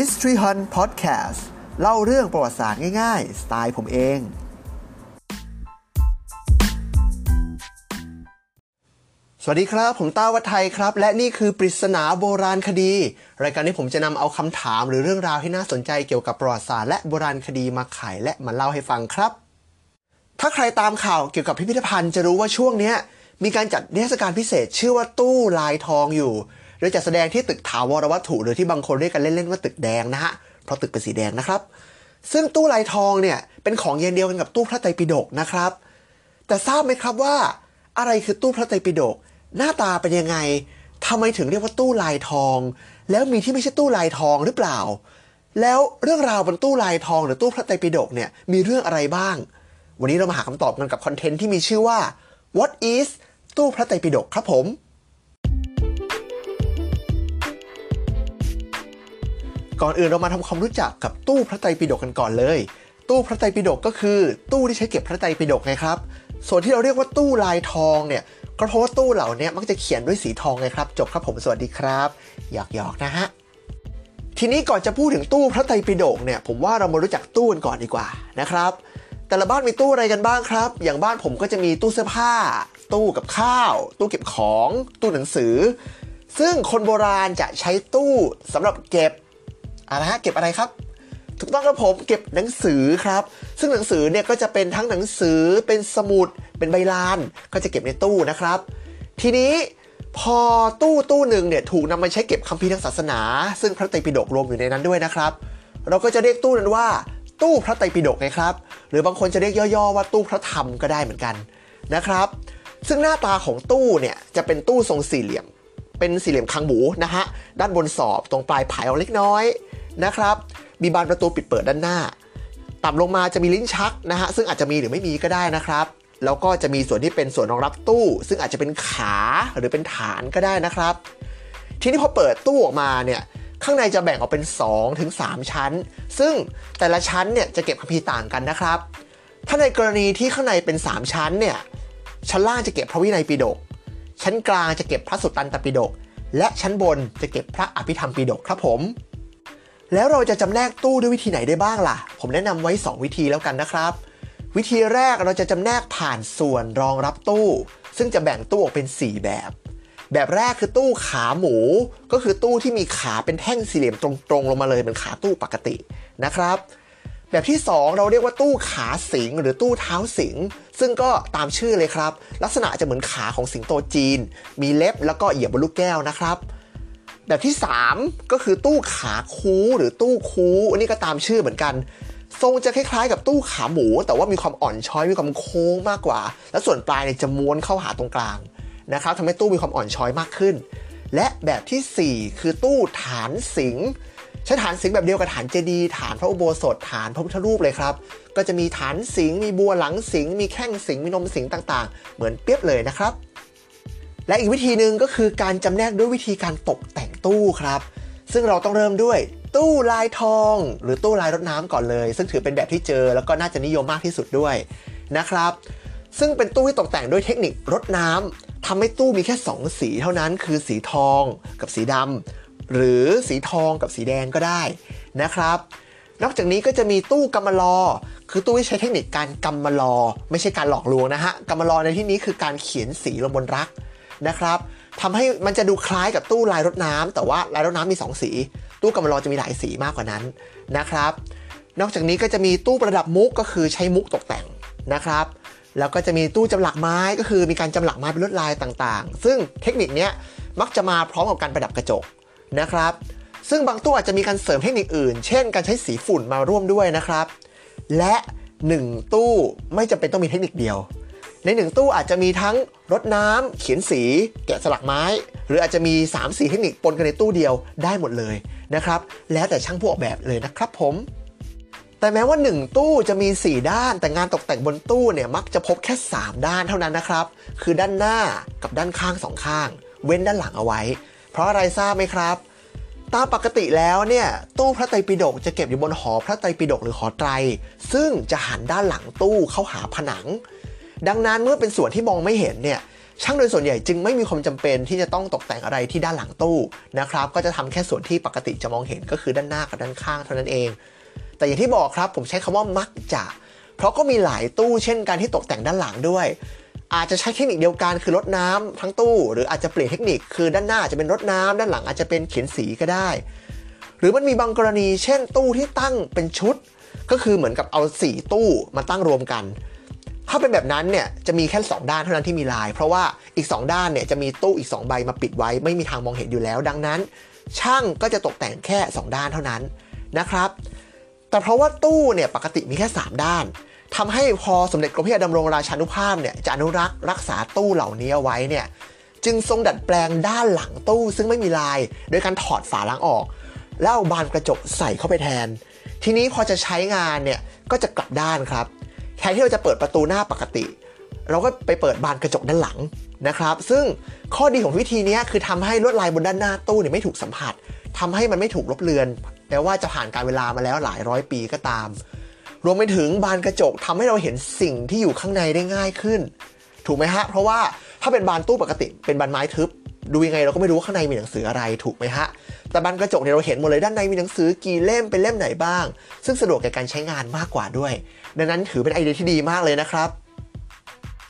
History Hunt Podcast เล่าเรื่องประวัติศาสตร์ง่ายๆ สไตล์ผมเอง สวัสดีครับ ผมต้าวัฒไทยครับ และนี่คือปริศนาโบราณคดี รายการที่ผมจะนำเอาคำถามหรือเรื่องราวที่น่าสนใจเกี่ยวกับประวัติศาสตร์และโบราณคดีมาไขและมาเล่าให้ฟังครับ ถ้าใครตามข่าวเกี่ยวกับพิพิธภัณฑ์จะรู้ว่าช่วงนี้มีการจัดนิทศการพิเศษชื่อว่าตู้ลายทองอยู่ โดยจัดแสดงที่ตึกถาวรวัตถุหรือที่บางคนเรียกกันเล่นๆว่าตึกแดงนะฮะเพราะตึกเป็นสีแดงนะครับ ซึ่งตู้ลายทองเนี่ยเป็นของเย็นเดียวกันกับตู้พระไตรปิฎกนะครับ แต่ทราบไหมครับว่า อะไรคือตู้พระไตรปิฎกหน้าตาเป็นยังไงทำไมถึงเรียกว่าตู้ลายทอง แล้วมีที่ไม่ใช่ตู้ลายทองหรือเปล่า แล้วเรื่องราวบนตู้ลายทองหรือตู้พระไตรปิฎกเนี่ยมีเรื่องอะไรบ้าง วันนี้เรามาหาคำตอบกันกับคอนเทนต์ที่มีชื่อว่า What is ตู้พระไตรปิฎกครับผม ก่อนอื่นเรามาทำความรู้จักกับตู้พระไตรปิฎกกันก่อนเลย ตู้พระไตรปิฎกก็คือ ตู้ที่ใช้เก็บพระไตรปิฎกไงครับ ส่วนที่เราเรียกว่าตู้ลายทองเนี่ยก็เพราะว่าตู้เหล่านี้มักจะเขียนด้วยสีทองไงครับ จบครับผมสวัสดีครับหยอกหยอกๆนะฮะทีนี้ก่อนจะพูดถึงตู้พระไตรปิฎกเนี่ยผมว่าเรามารู้จักตู้กันก่อนดีกว่านะครับ แต่ละบ้านมีตู้อะไรกันบ้างครับ อย่างบ้านผมก็จะมีตู้เสื้อผ้า ตู้กับข้าว ตู้เก็บของ ตู้หนังสือ ซึ่งคนโบราณจะใช้ตู้สำหรับเก็บ อะไรฮะเก็บอะไรครับ ถูกต้องครับผมเก็บหนังสือครับ ซึ่งหนังสือเนี่ยก็จะเป็นทั้งหนังสือเป็นสมุด เป็นใบลาน ก็จะเก็บในตู้นะครับ ทีนี้พอตู้ตู้หนึ่งเนี่ยถูกนำมาใช้เก็บคัมภีร์ทางศาสนา ซึ่งพระไตรปิฎกรวมอยู่ในนั้นด้วยนะครับ เราก็จะเรียกตู้นั้นว่า ตู้พระไตรปิฎกไงครับ หรือบางคนจะเรียกย่อๆว่าตู้พระธรรมก็ได้เหมือนกันนะครับ ซึ่งหน้าตาของตู้เนี่ยจะเป็นตู้ทรงสี่เหลี่ยม เป็นสี่เหลี่ยมคางหมูนะฮะด้านบนสอบตรงปลายผายออกเล็กน้อย นะครับ มีบานประตูปิดเปิดด้านหน้า ต่ำลงมาจะมีลิ้นชักนะฮะซึ่งอาจจะมีหรือไม่มีก็ได้นะครับ แล้วก็จะมีส่วนที่เป็นส่วนรองรับตู้ ซึ่งอาจจะเป็นขาหรือเป็นฐานก็ได้นะครับ ทีนี้พอเปิดตู้ออกมาเนี่ยข้างในจะแบ่งออกเป็น2ถึง3ชั้น ซึ่งแต่ละชั้นเนี่ยจะเก็บคัมภีร์ต่างกันนะครับ ถ้าในกรณีที่ข้างในเป็น 3 ชั้นเนี่ยชั้นล่างจะเก็บพระวินัยปิฎกชั้นกลางจะเก็บพระสุตตันตปิฎกและชั้นบนจะเก็บพระอภิธรรมปิฎกครับผม แล้วเราจะจำแนกตู้ด้วยวิธีไหนได้บ้างล่ะ ผมแนะนำไว้ 2 วิธีแล้วกันนะครับ วิธีแรกเราจะจำแนกผ่านส่วนรองรับตู้ ซึ่งจะแบ่งตู้ออกเป็น 4 แบบ แบบแรกคือตู้ขาหมู ก็คือตู้ที่มีขาเป็นแท่งสี่เหลี่ยมตรงๆ ลงมาเลยเหมือนขาตู้ปกตินะครับ แบบที่ 2 เราเรียกว่าตู้ขาสิงหรือตู้เท้าสิง ซึ่งก็ตามชื่อเลยครับ ลักษณะจะเหมือนขาของสิงโตจีน มีเล็บแล้วก็เหยียบบนลูกแก้วนะครับ แบบที่ 3 ก็คือตู้ขาคูหรือตู้คูอันนี้ก็ตามชื่อเหมือนกัน ทรงจะคล้ายๆ กับตู้ขาหมู แต่ว่ามีความอ่อนช้อยมีความโค้งมากกว่า และส่วนปลายเนี่ยจะม้วนเข้าหาตรงกลางนะครับทำให้ตู้มีความอ่อนช้อยมากขึ้น และแบบทีสี่4 คือตู้ฐานสิงใช้ฐานสิงแบบเดียวกับฐานเจดียฐานพระอุโบสถฐานพระพุทธรูปเลยครับ ก็จะมีฐานสิงมีบัวหลังสิงมีแข้งสิงมีนมสิงต่างๆ เหมือนเปียบเลยนะครับ และอีกวิธีหนึ่งก็คือการจำแนกด้วยวิธีการตกแต่งตู้ครับ ซึ่งเราต้องเริ่มด้วยตู้ลายทอง หรือตู้ลายรดน้ำก่อนเลย ซึ่งถือเป็นแบบที่เจอแล้วก็น่าจะนิยมมากที่สุดด้วยนะครับ ซึ่งเป็นตู้ที่ตกแต่งด้วยเทคนิครดน้ำทำให้ตู้มีแค่ 2 สีเท่านั้น คือสีทองกับสีดำหรือสีทองกับสีแดงก็ได้นะครับนอกจากนี้ก็จะมีตู้กำมะลอ คือตู้ที่ใช้เทคนิคการกำมะลอ ไม่ใช่การหลอกลวงนะฮะกำมะลอในที่นี้คือการเขียนสีลงบนรัก นะครับทำให้มันจะดูคล้ายกับตู้ลายรดน้ำแต่ว่าลายรดน้ำมี 2 สี ตู้กำมะลอจะมีหลายสีมากกว่านั้นนะครับ นอกจากนี้ก็จะมีตู้ประดับมุกก็คือใช้มุกตกแต่งนะครับ แล้วก็จะมีตู้จำหลักไม้ก็คือมีการจำหลักไม้เป็นลวดลายต่างๆ ซึ่งเทคนิคนี้มักจะมาพร้อมกับการประดับกระจกนะครับ ซึ่งบางตู้อาจจะมีการเสริมเทคนิคอื่น เช่น การใช้สีฝุ่นมาร่วมด้วยนะครับ และ 1 ตู้ไม่จำเป็นต้องมีเทคนิคเดียว ใน1ตู้อาจจะมีทั้งรดน้ำเขียนสีแกะสลักไม้ หรืออาจจะมี 3 4 เทคนิคปนกันในตู้เดียวได้หมดเลยนะครับ แล้วแต่ช่างผู้ออกแบบเลยนะครับผม แต่แม้ว่า 1 ตู้จะมี 4 ด้าน แต่งานตกแต่งบนตู้เนี่ยมักจะพบแค่ 3 ด้านเท่านั้นนะครับ คือด้านหน้ากับด้านข้างสองข้าง เว้นด้านหลังเอาไว้ เพราะอะไรทราบไหมครับตามปกติแล้วเนี่ยตู้พระไตรปิฎกจะเก็บอยู่บนหอพระไตรปิฎกหรือหอไตร ซึ่งจะหันด้านหลังตู้เข้าหาผนัง ดังนั้นเมื่อเป็นส่วนที่มองไม่เห็นเนี่ยช่างโดยส่วนใหญ่จึงไม่มีความจำเป็นที่จะต้องตกแต่งอะไรที่ด้านหลังตู้นะครับก็จะทำแค่ส่วนที่ปกติจะมองเห็นก็คือด้านหน้ากับด้านข้างเท่านั้นเอง แต่อย่างที่บอกครับผมใช้คำว่ามักจะ เพราะก็มีหลายตู้เช่นการที่ตกแต่งด้านหลังด้วย อาจจะใช้เทคนิคเดียวกันคือรดน้ำทั้งตู้ หรืออาจจะเปลี่ยนเทคนิคคือด้านหน้าจะเป็นรดน้ำด้านหลังอาจจะเป็นเขียนสีก็ได้ หรือมันมีบางกรณี เช่นตู้ที่ตั้งเป็นชุด ก็คือเหมือนกับเอา 4 ตู้มาตั้งรวมกัน ถ้าเป็นแบบนั้นเนี่ยจะมีแค่2ด้านเท่านั้นที่มีลาย เพราะว่าอีก 2 ด้านเนี่ยจะมีตู้อีก 2 ใบมาปิดไว้ไม่มีทางมองเห็นอยู่แล้ว ดังนั้น ช่างก็จะตกแต่งแค่ 2 ด้านเท่านั้นนะครับ แต่เพราะว่าตู้เนี่ยปกติมีแค่ 3 ด้านทำให้พอสมเด็จกรมพระยาดำรงราชานุภาพเนี่ยจะอนุรักษ์รักษาตู้เหล่านี้เอาไว้เนี่ยจึงทรงดัดแปลงด้านหลังตู้ซึ่งไม่มีลาย โดยการถอดฝาล้างออก แล้วเอาบานกระจกใส่เข้าไปแทน ทีนี้พอจะใช้งานเนี่ยก็จะกลับด้านครับ แทนที่เราจะเปิดประตูหน้าปกติ เราก็ไปเปิดบานกระจกด้านหลังนะครับ ซึ่งข้อดีของวิธีนี้คือทำให้ลวดลายบนด้านหน้าตู้เนี่ยไม่ถูกสัมผัสทำให้มันไม่ถูกลบเลือนแม้ว่าจะผ่านการเวลามาแล้วหลายร้อยปีก็ตาม รวมไปถึงบานกระจกทำให้เราเห็นสิ่งที่อยู่ข้างในได้ง่ายขึ้น ถูกไหมฮะ เพราะว่าถ้าเป็นบานตู้ปกติ เป็นบานไม้ทึบ ดูยังไงเราก็ไม่รู้ว่าข้างในมีหนังสืออะไรถูกไหมฮะ แต่บานกระจกเนี่ยเราเห็นหมดเลยด้านในมีหนังสือกี่เล่มเป็นเล่มไหนบ้าง ซึ่งสะดวกแก่การใช้งานมากกว่าด้วย ดังนั้นถือเป็นไอเดียที่ดีมากเลยนะครับ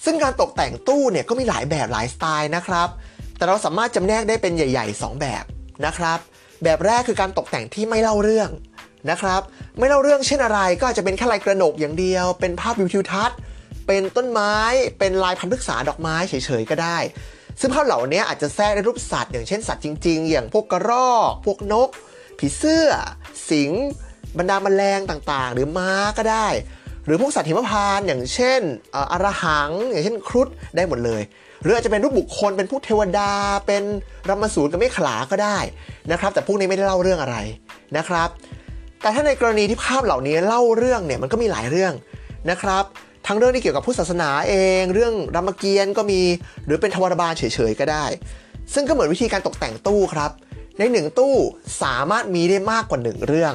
ซึ่งการตกแต่งตู้เนี่ยก็มีหลายแบบหลายสไตล์นะครับ แต่เราสามารถจำแนกได้เป็นใหญ่ ๆ 2 แบบนะครับ แบบแรกคือการตกแต่งที่ไม่เล่าเรื่องนะครับ ไม่เล่าเรื่องเช่นอะไรก็อาจจะเป็นแค่ลายกระหนกอย่างเดียว เป็นภาพวิวทิวทัศน์เป็นต้นไม้ เป็นลายพันธุ์พฤกษาดอกไม้เฉยๆก็ได้ ซึ่งภาพเหล่านี้อาจจะแทรกในรูปสัตว์อย่างเช่นสัตว์จริง ๆ อย่างพวกกระรอก พวกนก ผีเสื้อ สิง บรรดาแมลงต่างๆ หรือม้าก็ได้ หรือพวกสัตว์หิมพานต์อย่างเช่นอารหัง อย่างเช่นครุฑได้หมดเลย หรืออาจจะเป็นรูปบุคคลเป็นพวกเทวดา เป็นรัมสูรกับเมขลาก็ได้นะครับ แต่พวกนี้ไม่ได้เล่าเรื่องอะไรนะครับ แต่ถ้าในกรณีที่ภาพเหล่านี้เล่าเรื่องเนี่ยมันก็มีหลายเรื่องนะครับ ทั้งเรื่องที่เกี่ยวกับพุทธศาสนาเอง เรื่องรามเกียรติ์ก็มี หรือเป็นทวารบาลเฉยๆก็ได้ ซึ่งก็เหมือนวิธีการตกแต่งตู้ครับ ในหนึ่งตู้สามารถมีได้มากกว่าหนึ่งเรื่อง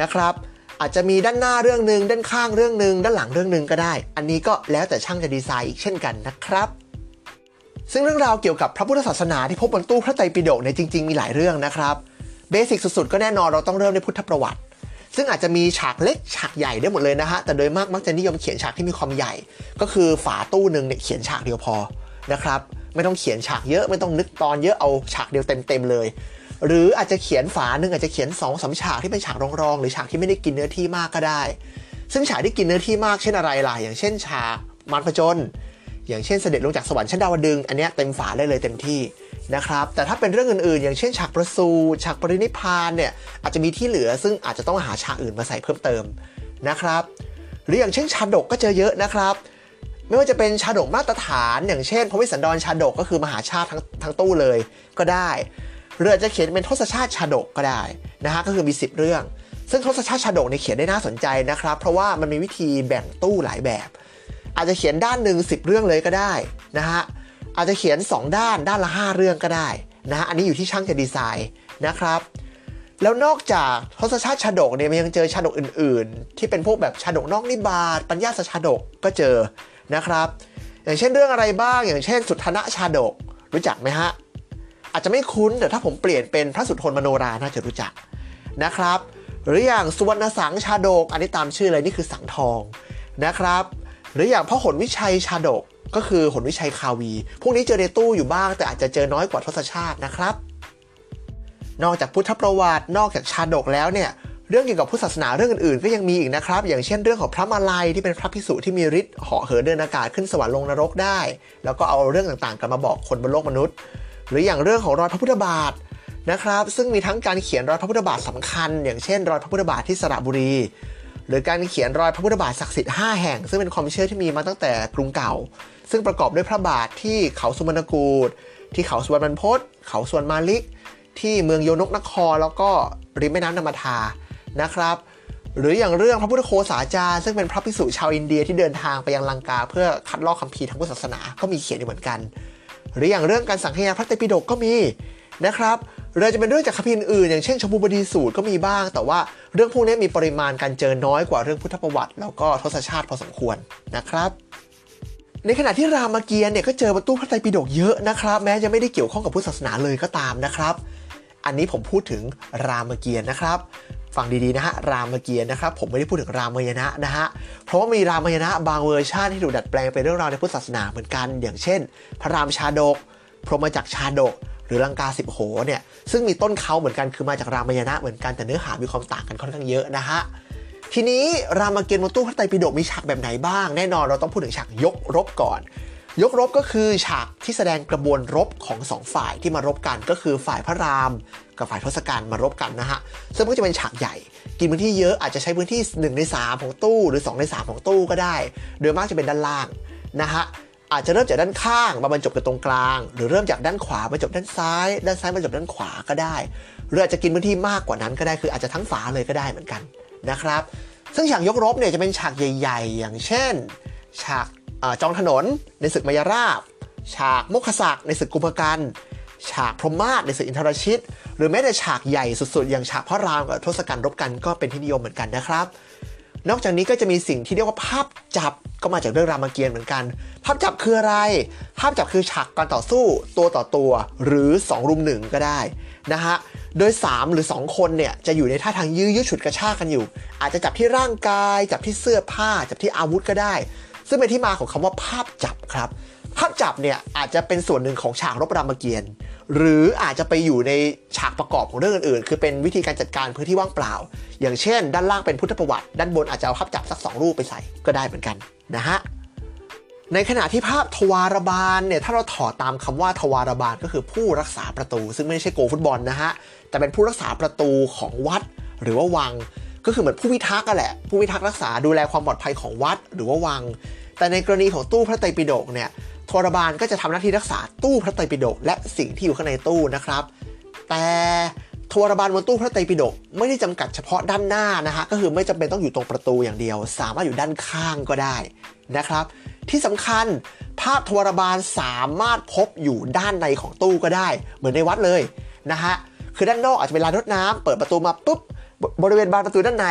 นะครับ อาจจะมีด้านหน้าเรื่องหนึ่งด้านข้างเรื่องหนึ่งด้านหลังเรื่องหนึ่งก็ได้ อันนี้ก็แล้วแต่ช่างจะดีไซน์อีกเช่นกันนะครับซึ่งเรื่องราวเกี่ยวกับพระพุทธศาสนาที่พบบนตู้พระไตรปิฎกเนี่ยจริง ๆ มีหลายเรื่องนะครับ เบสิกสุดๆ ก็แน่นอนเราต้องเริ่มด้วยพุทธประวัติ ซึ่งอาจจะมีฉากเล็กฉากใหญ่ได้หมดเลยนะฮะ แต่โดยมากมักจะนิยมเขียนฉากที่มีความใหญ่ ก็คือฝาตู้หนึ่งเนี่ยเขียนฉากเดียวพอนะครับ ไม่ต้องเขียนฉากเยอะไม่ต้องนึกตอนเยอะเอาฉากเดียวเต็มๆเลย หรืออาจจะเขียนฝาหนึ่งอาจจะเขียน2อสฉากที่เป็นฉากรองๆ หรือฉากที่ไม่ได้กินเนื้อที่มากก็ได้ ซึ่งฉากที่กินเนื้อที่มากเช่นอะไรล่ะ อย่างเช่นฉากมารพจน อย่างเช่นเสด็จลงจากสวรรค์ชั้นดาวดึงอันนี้เต็มฝาได้เลยเต็มที่ นะครับ แต่ถ้าเป็นเรื่องอื่นๆ อย่างเช่นฉากประสูติฉากปรินิพานเนี่ยอาจจะมีที่เหลือซึ่งอาจจะต้องหาฉากอื่นมาใส่เพิ่มเติมนะครับ หรืออย่างเช่นชาดกก็เจอเยอะนะครับ ไม่ว่าจะเป็นชาดกมาตรฐาน อย่างเช่น พระวิสันดรชาดกก็คือมหาชาติทั้งทั้งตู้เลยก็ได้หรืออาจจะเขียนเป็นทศชาติชาดกก็ได้นะฮะก็คือมี 10 เรื่อง ซึ่งทศชาติชาดกเนี่ยเขียนได้น่าสนใจนะครับ เพราะว่ามันมีวิธีแบ่งตู้หลายแบบ อาจจะเขียนด้านหนึ่ง10 เรื่องเลยก็ได้นะฮะ อาจจะเขียน 2 ด้านด้านละ 5 เรื่องก็ได้นะฮะอันนี้อยู่ที่ช่างจะดีไซน์นะครับ แล้วนอกจากทศชาติชาดกเนี่ยมันยังเจอชาดกอื่น ๆ ที่เป็นพวกแบบชาดกนอกนิบาตปัญญาสชาดกก็เจอนะครับ อย่างเช่นเรื่องอะไรบ้าง อย่างเช่น สุทธนะชาดกรู้จักไหมฮะอาจจะไม่คุ้นแต่ถ้าผมเปลี่ยนเป็นพระสุทนมโนราน่าจะรู้จักนะครับ หรืออย่างสุวรรณสังชาดก อันนี้ตามชื่อเลยนี่คือสังทองนะครับ หรืออย่างพ่อหนวิชัยชาดก ก็คือหนวิชัยคาวี พวกนี้เจอในตู้อยู่บ้าง แต่อาจจะเจอน้อยกว่าทศชาตินะครับ นอกจากพุทธประวัตินอกจากชาดกแล้วเนี่ยเรื่องเกี่ยวกับพุทธศาสนาเรื่องอื่นๆ ก็ยังมีอีกนะครับ อย่างเช่นเรื่องของพระมาลัยที่เป็นพระภิกษุที่มีฤทธิ์เหาะเหินเดินอากาศขึ้นสวรรค์ลงนรกได้ แล้วก็เอาเรื่องต่างๆกลับมาบอกคนบนโลกมนุษย์ หรืออย่างเรื่องของรอยพระพุทธบาทนะครับ ซึ่งมีทั้งการเขียนรอยพระพุทธบาทสำคัญ อย่างเช่น รอยพระพุทธบาทที่สระบุรี หรือการเขียนรอยพระพุทธบาทศักดิ์สิทธิ์5แห่ง ซึ่งเป็นความเชื่อที่มีมาตั้งแต่กรุงเก่า ซึ่งประกอบด้วยพระบาทที่เขาสุวรรณกูฏที่เขาสุวรรณบรรพตเขาสวนมาลิก ที่เมืองโยนกนคร แล้วก็ริมแม่น้ำนามทานะครับ หรืออย่างเรื่องพระพุทธโคสาจารย์ซึ่งเป็นพระภิกษุชาวอินเดียที่เดินทางไปยังลังกา เพื่อคัดลอกคัมภีร์ทางพุทธศาสนาก็มีเขียนอยู่เหมือนกัน หรืออย่างเรื่องการสังเกตพระไตปิฎกก็มีนะครับหรือจะเป็นเรื่องจากคัมภีร์อื่นอย่างเช่นชมพูบดีสูตรก็มีบ้าง แต่ว่าเรื่องพวกนี้มีปริมาณการเจอน้อยกว่าเรื่องพุทธประวัติ แล้วก็ทศชาติพอสมควรนะครับ ในขณะที่รามเกียรติ์เนี่ยก็เจอบนตู้พระไตรปิฎกเยอะนะครับ แม้จะไม่ได้เกี่ยวข้องกับพุทธศาสนาเลยก็ตามนะครับ อันนี้ผมพูดถึงรามเกียรติ์นะครับฟังดีๆนะฮะรามเกียรติ์นะครับผมไม่ได้พูดถึงรามยนะนะฮะเพราะว่ามีรามยนะบางเวอร์ชันที่ถูกดัดแปลงเป็นเรื่องราวในพุทธศาสนาเหมือนกัน อย่างเช่น พระรามชาดก พรหมจักรชาดก หรือลังกาสิบโหเนี่ยซึ่งมีต้นเขาเหมือนกันคือมาจากรามยนะเหมือนกันแต่เนื้อหามีความต่างกันค่อนข้างเยอะนะฮะ ทีนี้รามเกียรติ์บนตู้พระไตรปิฎกมีฉากแบบไหนบ้าง แน่นอนเราต้องพูดถึงฉากยกรบก่อน ยกรบก็คือฉากที่แสดงกระบวนรบของสองฝ่ายที่มารบกันก็คือฝ่ายพระรามกับฝ่ายทศกัณฐ์มารบกันนะฮะซึ่งมันก็จะเป็นฉากใหญ่ กินพื้นที่เยอะอาจจะใช้พื้นที่ 1 ใน 3 ของตู้ หรือ 2 ใน 3 ของตู้ก็ได้ โดยมากจะเป็นด้านล่างนะฮะอาจจะเริ่มจากด้านข้างมาบรรจบกันตรงกลาง หรือเริ่มจากด้านขวามาจบด้านซ้าย ด้านซ้ายมาจบด้านขวาก็ได้ หรืออาจจะกินพื้นที่มากกว่านั้นก็ได้คืออาจจะทั้งฝาเลยก็ได้เหมือนกัน นะครับ ซึ่งฉากยกรบเนี่ยจะเป็นฉากใหญ่ ๆ อย่างเช่น ฉากจองถนนในศึกมายาราบ ฉากมุขศักในศึกกุมภกัน ฉากพรหมาศในศึกอินทรชิต หรือแม้แต่ฉากใหญ่สุดๆ อย่างฉากพระรามกับทศกัณฐ์รบกันก็เป็นที่นิยมเหมือนกันนะครับ นอกจากนี้ก็จะมีสิ่งที่เรียกว่าภาพจับก็มาจากเรื่องรามเกียรติ์เหมือนกัน ภาพจับคืออะไร ภาพจับคือฉากการต่อสู้ตัวต่อตัว หรือ2รุมหนึ่งก็ได้ นะฮะ โดย 3 หรือ 2 คนเนี่ยจะอยู่ในท่าทางยื้อยุดฉุดกระชากกันอยู่ อาจจะจับที่ร่างกาย จับที่เสื้อผ้า จับที่อาวุธก็ได้ ซึ่งเป็นที่มาของคำว่าภาพจับครับ ภาพจับเนี่ยอาจจะเป็นส่วนหนึ่งของฉากรบรามเกียรติ์หรืออาจจะไปอยู่ในฉากประกอบของเรื่องอื่นๆ คือเป็นวิธีการจัดการพื้นที่ว่างเปล่า อย่างเช่น ด้านล่างเป็นพุทธประวัติ ด้านบนอาจจะเอาภาพจับสักสองรูปไปใส่ก็ได้เหมือนกันนะฮะ ในขณะที่ภาพทวารบาลเนี่ยถ้าเราถอดตามคำว่าทวารบาลก็คือผู้รักษาประตู ซึ่งไม่ใช่โกฟุตบอลนะฮะแต่เป็นผู้รักษาประตูของวัดหรือว่าวัง ก็คือเหมือนผู้พิทักษ์กันแหละ ผู้พิทักษ์รักษาดูแลความปลอดภัยของวัดหรือว่าวัง แต่ในกรณีของตู้พระไตรปิฎกเนี่ยทวารบาลก็จะทำหน้าที่รักษาตู้พระไตรปิฎกและสิ่งที่อยู่ข้างในตู้นะครับ แต่ทวารบาลบนตู้พระไตรปิฎกไม่ได้จำกัดเฉพาะด้านหน้านะฮะก็คือไม่จำเป็นต้องอยู่ตรงประตูอย่างเดียว สามารถอยู่ด้านข้างก็ได้นะครับ ที่สำคัญภาพทวารบาลสามารถพบอยู่ด้านในของตู้ก็ได้ เหมือนในวัดเลยนะฮะคือด้านนอกอาจจะเป็นลานรดน้ำเปิดประตูมาปุ๊บบริเวณบานประตูด้านใน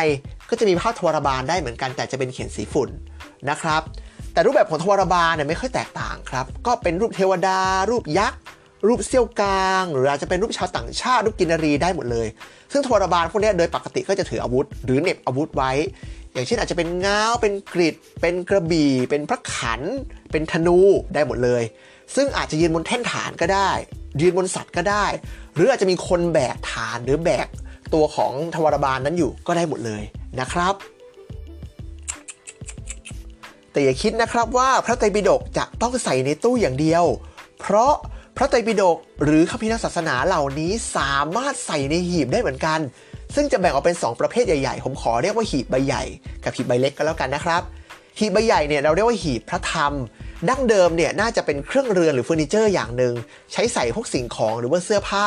ก็จะมีภาพทวารบาลได้เหมือนกันแต่จะเป็นเขียนสีฝุ่นนะครับ แต่รูปแบบของทวารบาลเนี่ยไม่ค่อยแตกต่างครับ ก็เป็นรูปเทวดา รูปยักษ์ รูปเซี่ยวกลาง หรืออาจจะเป็นรูปชาวต่างชาติ รูปกินรีได้หมดเลย ซึ่งทวารบาลพวกนี้โดยปกติก็จะถืออาวุธ หรือเหน็บอาวุธไว้ อย่างเช่นอาจจะเป็นง้าวเป็นกริดเป็นกระบี่ เป็นพระขัน เป็นธนูได้หมดเลย ซึ่งอาจจะยืนบนแท่นฐานก็ได้ ยืนบนสัตว์ก็ได้ หรืออาจจะมีคนแบกฐานหรือแบกตัวของทวารบาลนั้นอยู่ก็ได้หมดเลยนะครับ แต่อย่าคิดนะครับว่าพระไตรปิฎกจะต้องใส่ในตู้อย่างเดียว เพราะพระไตรปิฎกหรือคัมภีร์ทางศาสนาเหล่านี้สามารถใส่ในหีบได้เหมือนกัน ซึ่งจะแบ่งออกเป็น 2 ประเภทใหญ่ๆ ผมขอเรียกว่าหีบใบใหญ่ กับหีบใบเล็กก็แล้วกันนะครับ หีบใบใหญ่เนี่ยเราเรียกว่าหีบพระธรรม ดั้งเดิมเนี่ยน่าจะเป็นเครื่องเรือนหรือเฟอร์นิเจอร์อย่างหนึ่งใช้ใส่พวกสิ่งของหรือว่าเสื้อผ้า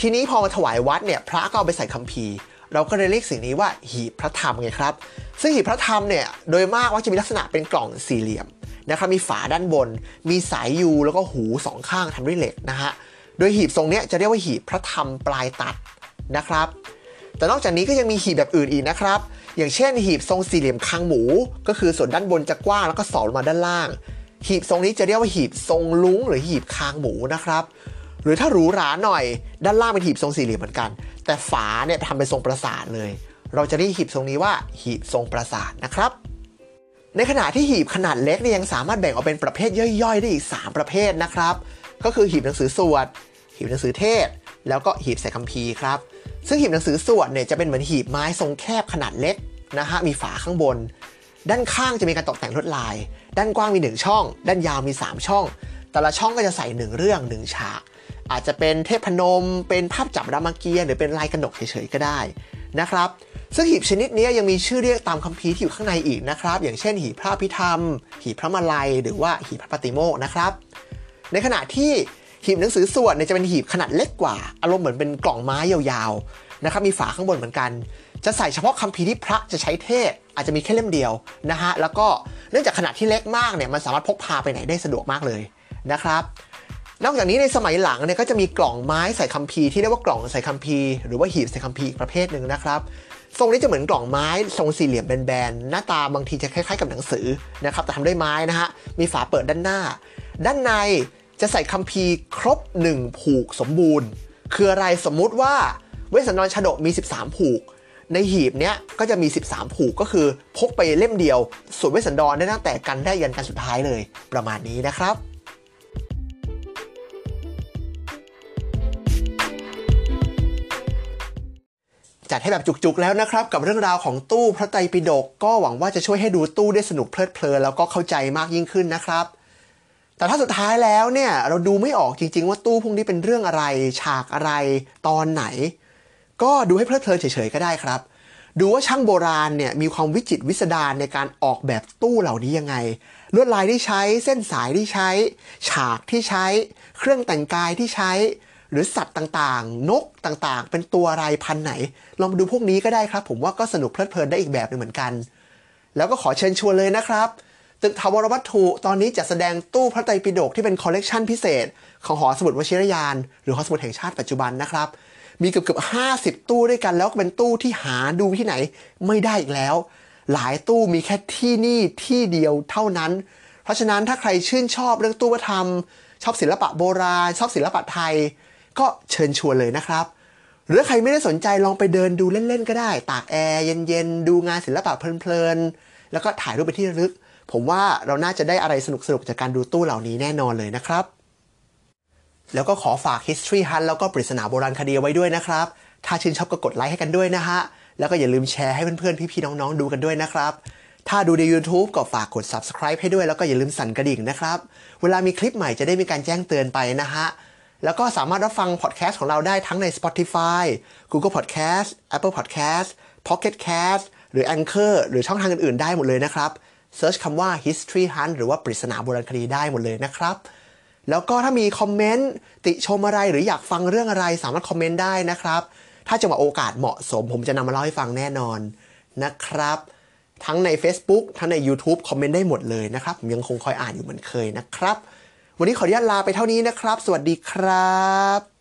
ทีนี้พอมาถวายวัดเนี่ยพระก็เอาไปใส่คัมภีร์เราก็เลยเรียกสิ่งนี้ว่าหีบพระธรรมไงครับ ซึ่งหีบพระธรรมเนี่ยโดยมากว่าจะมีลักษณะเป็นกล่องสี่เหลี่ยมนะครับมีฝาด้านบน มีสายยูแล้วก็หูสองข้างทำด้วยเหล็กนะฮะ โดยหีบทรงเนี้ยจะเรียกว่าหีบพระธรรมปลายตัดนะครับ แต่นอกจากนี้ก็ยังมีหีบแบบอื่นอีกนะครับ อย่างเช่น หีบทรงสี่เหลี่ยมคางหมู ก็คือส่วนด้านบนจะกว้างแล้วก็สอดลงมาด้านล่าง หีบทรงนี้จะเรียกว่าหีบทรงลุงหรือหีบคางหมูนะครับหรือถ้าหรูหราหน่อย ด้านล่างเป็นหีบทรงสี่เหลี่ยมเหมือนกัน แต่ฝาเนี่ยทำเป็นทรงปราสาทเลย เราจะเรียกหีบทรงนี้ว่าหีบทรงปราสาทนะครับ ในขณะที่หีบขนาดเล็กเนี่ยยังสามารถแบ่งออกเป็นประเภทย่อยๆ ได้อีก 3 ประเภทนะครับ ก็คือหีบหนังสือสวด หีบหนังสือเทศ แล้วก็หีบใส่คัมภีร์ครับ ซึ่งหีบหนังสือสวดเนี่ยจะเป็นเหมือนหีบไม้ทรงแคบขนาดเล็กนะฮะมีฝาข้างบน ด้านข้างจะมีการตกแต่งลวดลาย ด้านกว้างมี 1 ช่อง ด้านยาวมี 3 ช่อง แต่ละช่องก็จะใส่ 1 เรื่อง 1 ฉากอาจจะเป็นเทพนม เป็นภาพจับรามเกียรติ์หรือเป็นลายกระหนกเฉยๆก็ได้นะครับซึ่งหีบชนิดนี้ยังมีชื่อเรียกตามคัมภีร์ที่อยู่ข้างในอีกนะครับ อย่างเช่น หีบพระพิธรรม หีบพระมาลัย หรือว่าหีบพระปฏิโมกนะครับ ในขณะที่ หีบหนังสือสวดเนี่ยจะเป็นหีบขนาดเล็กกว่า อารมณ์เหมือนเป็นกล่องไม้ยาวๆนะครับมีฝาข้างบนเหมือนกัน จะใส่เฉพาะคัมภีร์ที่พระจะใช้เทศอาจจะมีแค่เล่มเดียวนะฮะแล้วก็เนื่องจากขนาดที่เล็กมากเนี่ยมันสามารถพกพาไปไหนได้สะดวกมากเลยนะครับนอกจากนี้ในสมัยหลังเนี่ยก็จะมีกล่องไม้ใส่คัมภีร์ที่เรียกว่ากล่องใส่คัมภีร์หรือว่าหีบใส่คัมภีร์อีกประเภทหนึ่งนะครับทรงนี้จะเหมือนกล่องไม้ทรงสี่เหลี่ยมแบนๆหน้าตาบางทีจะคล้ายๆกับหนังสือนะครับแต่ทำด้วยไม้นะฮะมีฝาเปิดด้านหน้า ด้านใน จะใส่คัมภีร์ครบ 1 ผูกสมบูรณ์ คืออะไรสมมุติว่าเวสสันดรชาดกมี 13 ผูก ในหีบเนี้ยก็จะมี 13 ผูกก็คือพกไปเล่มเดียว ส่วนเวสสันดรได้ตั้งแต่กันได้ยันกันสุดท้ายเลย ประมาณนี้นะครับจัดให้แบบจุกๆแล้วนะครับกับเรื่องราวของตู้พระไตรปิฎกก็หวังว่าจะช่วยให้ดูตู้ได้สนุกเพลิดเพลินแล้วก็เข้าใจมากยิ่งขึ้นนะครับ แต่ถ้าสุดท้ายแล้วเนี่ยเราดูไม่ออกจริง ๆ ว่าตู้พวกนี้เป็นเรื่องอะไร ฉากอะไรตอนไหน ก็ดูให้เพลิดเพลินเฉยๆก็ได้ครับ ดูว่าช่างโบราณเนี่ยมีความวิจิตรพิสดารในการออกแบบตู้เหล่านี้ยังไง ลวดลายที่ใช้เส้นสายที่ใช้ ฉากที่ใช้ เครื่องแต่งกายที่ใช้ หรือสัตว์ต่างๆ นกต่างๆ เป็นตัวอะไรพันธุ์ไหน ลองดูพวกนี้ก็ได้ครับ ผมว่าก็สนุกเพลิดเพลินได้อีกแบบหนึ่งเหมือนกัน แล้วก็ขอเชิญชวนเลยนะครับ ตึกถาวรวัตถุตอนนี้จะแสดงตู้พระไตรปิฎกที่เป็นคอลเลกชันพิเศษ ของหอสมุดวชิรยาน หรือหอสมุดแห่งชาติปัจจุบันนะครับ มีเกือบเกือบห้าสิบตู้ด้วยกันแล้วก็เป็นตู้ที่หาดูที่ไหนไม่ได้อีกแล้ว หลายตู้มีแค่ที่นี่ที่เดียวเท่านั้น เพราะฉะนั้นถ้าใครชื่นชอบเรื่องตู้วัฒนธรรม ชอบศิลปะโบราณ ชอบศิลปะไทย ก็เชิญชวนเลยนะครับหรือใครไม่ได้สนใจลองไปเดินดูเล่นๆก็ได้ ตากแอร์เย็นๆ ดูงานศิลปะเพลินๆ แล้วก็ถ่ายรูปไปที่ระลึก ผมว่าเราน่าจะได้อะไรสนุกๆ จากการดูตู้เหล่านี้แน่นอนเลยนะครับ แล้วก็ขอฝาก History Hunt แล้วก็ปริศนาโบราณคดีไว้ด้วยนะครับ ถ้าชื่นชอบก็กดไลค์ให้กันด้วยนะฮะ แล้วก็อย่าลืมแชร์ให้เพื่อนๆ พี่ๆ น้องๆ ดูกันด้วยนะครับ ถ้าดูใน YouTube ก็ฝากกด Subscribe ให้ด้วยแล้วก็อย่าลืมสั่นกระดิ่งนะครับ เวลามีคลิปใหม่จะได้มีการแจ้งเตือนไปนะฮะแล้วก็สามารถรับฟังพอดแคสต์ของเราได้ทั้งใน Spotify Google Podcast Apple Podcast Pocket Cast หรือ Anchor หรือช่องทางอื่นๆ ได้หมดเลยนะครับ เซิร์ชคำว่า History Hunt หรือว่าปริศนาโบราณคดีได้หมดเลยนะครับ แล้วก็ถ้ามีคอมเมนต์ติชมอะไรหรืออยากฟังเรื่องอะไรสามารถคอมเมนต์ได้นะครับ ถ้าจังหวะโอกาสเหมาะสม ผมจะนำมาเล่าให้ฟังแน่นอนนะครับ ทั้งใน Facebook ทั้งใน YouTube คอมเมนต์ได้หมดเลยนะครับผมยังคงคอยอ่านอยู่เหมือนเคยนะครับ วันนี้ขออนุญาตลาไปเท่านี้นะครับ สวัสดีครับ